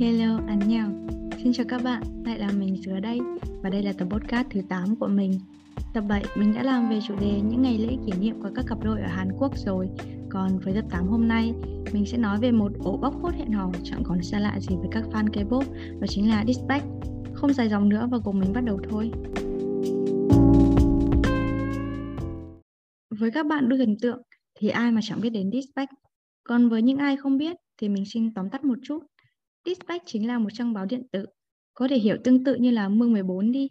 Hello, anh nhau. Xin chào các bạn, lại là mình Dứa đây và đây là tập podcast thứ 8 của mình. Tập 7 mình đã làm về chủ đề những ngày lễ kỷ niệm của các cặp đôi ở Hàn Quốc rồi. Còn với tập 8 hôm nay, mình sẽ nói về một ổ bóc phốt hẹn hò chẳng còn xa lạ gì với các fan K-pop, đó chính là Dispatch. Không dài dòng nữa và cùng mình bắt đầu thôi. Với các bạn đôi thần tượng thì ai mà chẳng biết đến Dispatch. Còn với những ai không biết thì mình xin tóm tắt một chút. Dispatch chính là một trang báo điện tử, có thể hiểu tương tự như là Mương 14 đi.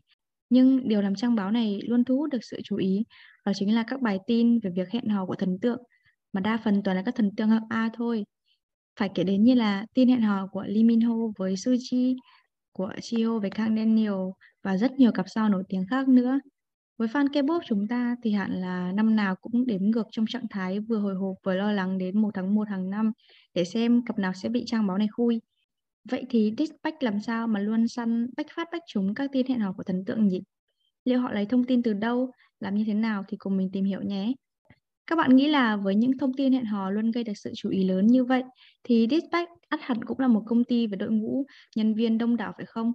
Nhưng điều làm trang báo này luôn thu hút được sự chú ý đó chính là các bài tin về việc hẹn hò của thần tượng, mà đa phần toàn là các thần tượng hạng A thôi. Phải kể đến như là tin hẹn hò của Lee Min Ho với Suji, của Chio với Kang Daniel và rất nhiều cặp sao nổi tiếng khác nữa. Với fan K-pop chúng ta thì hẳn là năm nào cũng đếm ngược trong trạng thái vừa hồi hộp vừa lo lắng đến 1 tháng 1 hàng năm để xem cặp nào sẽ bị trang báo này khui. Vậy thì Dispatch làm sao mà luôn săn bách phát bách chúng các tin hẹn hò của thần tượng nhỉ? Liệu họ lấy thông tin từ đâu, làm như thế nào thì cùng mình tìm hiểu nhé. Các bạn nghĩ là với những thông tin hẹn hò luôn gây được sự chú ý lớn như vậy thì Dispatch ắt hẳn cũng là một công ty với đội ngũ nhân viên đông đảo phải không?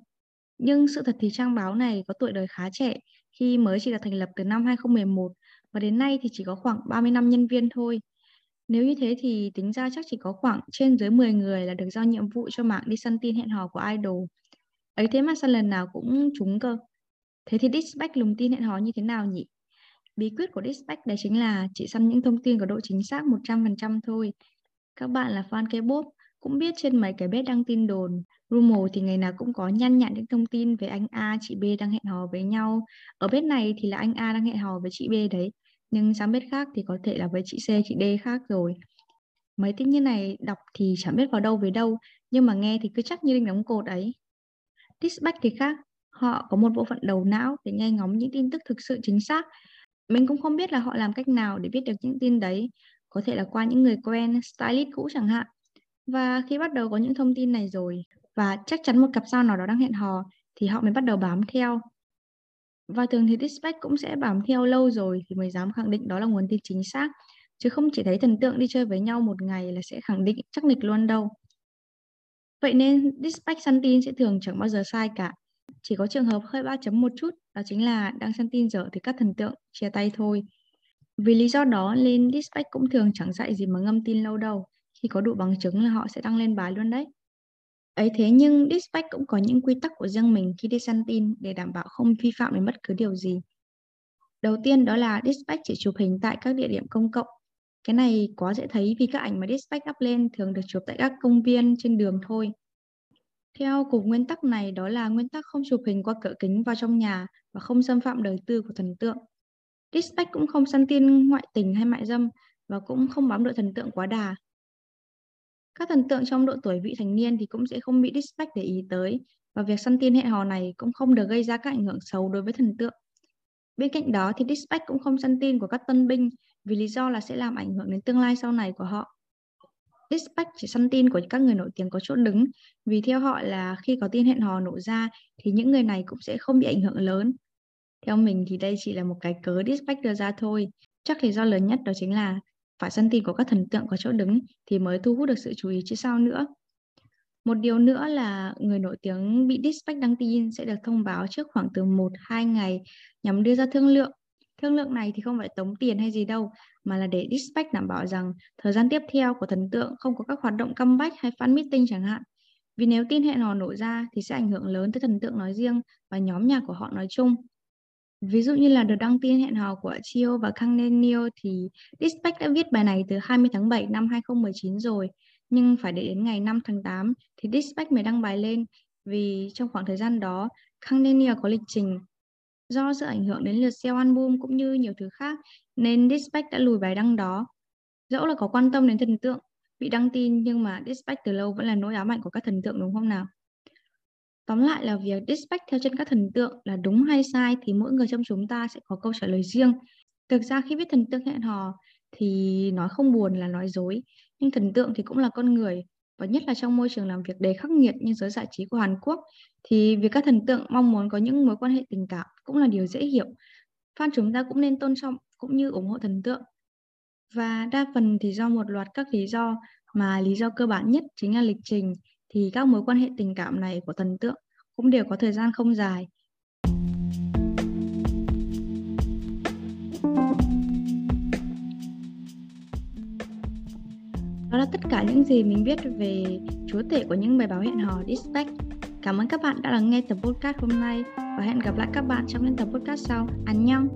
Nhưng sự thật thì trang báo này có tuổi đời khá trẻ khi mới chỉ được thành lập từ năm 2011 và đến nay thì chỉ có khoảng 35 nhân viên thôi. Nếu như thế thì tính ra chắc chỉ có khoảng trên dưới 10 người là được giao nhiệm vụ cho mạng đi săn tin hẹn hò của idol. Ấy thế mà săn lần nào cũng trúng cơ. Thế thì Dispatch lùng tin hẹn hò như thế nào nhỉ? Bí quyết của Dispatch đấy chính là chỉ săn những thông tin có độ chính xác 100% thôi. Các bạn là fan K-pop cũng biết trên mấy cái bếp đăng tin đồn, rumor thì ngày nào cũng có nhăn nhặn những thông tin về anh A, chị B đang hẹn hò với nhau. Ở bếp này thì là anh A đang hẹn hò với chị B đấy, nhưng sang biết khác thì có thể là với chị C, chị D khác rồi. Mấy tin như này đọc thì chẳng biết vào đâu với đâu, nhưng mà nghe thì cứ chắc như đinh đóng cột ấy. Dispatch thì khác, họ có một bộ phận đầu não để nghe ngóng những tin tức thực sự chính xác. Mình cũng không biết là họ làm cách nào để biết được những tin đấy, có thể là qua những người quen, stylist cũ chẳng hạn. Và khi bắt đầu có những thông tin này rồi và chắc chắn một cặp sao nào đó đang hẹn hò thì họ mới bắt đầu bám theo. Và thường thì Dispatch cũng sẽ bám theo lâu rồi thì mới dám khẳng định đó là nguồn tin chính xác. Chứ không chỉ thấy thần tượng đi chơi với nhau một ngày là sẽ khẳng định chắc nịch luôn đâu. Vậy nên Dispatch săn tin sẽ thường chẳng bao giờ sai cả. Chỉ có trường hợp hơi ba chấm một chút, đó chính là đang săn tin dở thì các thần tượng chia tay thôi. Vì lý do đó nên Dispatch cũng thường chẳng dạy gì mà ngâm tin lâu đâu. Khi có đủ bằng chứng là họ sẽ đăng lên bài luôn đấy. Ấy thế nhưng Dispatch cũng có những quy tắc của riêng mình khi đi săn tin để đảm bảo không vi phạm đến bất cứ điều gì. Đầu tiên đó là Dispatch chỉ chụp hình tại các địa điểm công cộng. Cái này quá dễ thấy vì các ảnh mà Dispatch up lên thường được chụp tại các công viên trên đường thôi. Theo cùng nguyên tắc này, đó là nguyên tắc không chụp hình qua cửa kính vào trong nhà và không xâm phạm đời tư của thần tượng. Dispatch cũng không săn tin ngoại tình hay mại dâm và cũng không bám đội thần tượng quá đà các thần tượng trong độ tuổi vị thành niên thì cũng sẽ không bị dispatch để ý tới và việc săn tin hẹn hò này cũng không được gây ra các ảnh hưởng xấu đối với thần tượng. Bên cạnh đó thì dispatch cũng không săn tin của các tân binh vì lý do là sẽ làm ảnh hưởng đến tương lai sau này của họ. Dispatch chỉ săn tin của các người nổi tiếng có chỗ đứng, vì theo họ là khi có tin hẹn hò nổ ra thì những người này cũng sẽ không bị ảnh hưởng lớn. Theo mình thì đây chỉ là một cái cớ Dispatch đưa ra thôi. Chắc lý do lớn nhất đó chính là phải săn tin của các thần tượng có chỗ đứng thì mới thu hút được sự chú ý chứ sao nữa. Một điều nữa là người nổi tiếng bị dispatch đăng tin sẽ được thông báo trước khoảng từ 1-2 ngày nhằm đưa ra thương lượng. Thương lượng này thì không phải tống tiền hay gì đâu, mà là để dispatch đảm bảo rằng thời gian tiếp theo của thần tượng không có các hoạt động comeback hay fan meeting chẳng hạn. Vì nếu tin hẹn hò nổ ra thì sẽ ảnh hưởng lớn tới thần tượng nói riêng và nhóm nhạc của họ nói chung. Ví dụ như là được đăng tin hẹn hò của Chio và Kang Daniel thì Dispatch đã viết bài này từ 20 tháng 7 năm 2019 rồi. Nhưng phải để đến ngày 5 tháng 8 thì Dispatch mới đăng bài lên, vì trong khoảng thời gian đó Kang Daniel có lịch trình do sự ảnh hưởng đến lượt sale album cũng như nhiều thứ khác nên Dispatch đã lùi bài đăng đó. Dẫu là có quan tâm đến thần tượng bị đăng tin, nhưng mà Dispatch từ lâu vẫn là nỗi ám ảnh của các thần tượng đúng không nào? Tóm lại là việc dispatch theo chân các thần tượng là đúng hay sai thì mỗi người trong chúng ta sẽ có câu trả lời riêng. Thực ra khi viết thần tượng hẹn hò thì nói không buồn là nói dối, nhưng thần tượng thì cũng là con người và nhất là trong môi trường làm việc đầy khắc nghiệt như giới giải trí của Hàn Quốc thì việc các thần tượng mong muốn có những mối quan hệ tình cảm cũng là điều dễ hiểu. Fan chúng ta cũng nên tôn trọng cũng như ủng hộ thần tượng. Và đa phần thì do một loạt các lý do mà lý do cơ bản nhất chính là lịch trình thì các mối quan hệ tình cảm này của thần tượng cũng đều có thời gian không dài. Đó là tất cả những gì mình biết về chúa tể của những bài báo hẹn hò Dispatch. Cảm ơn các bạn đã lắng nghe tập podcast hôm nay và hẹn gặp lại các bạn trong những tập podcast sau. Anh nhong!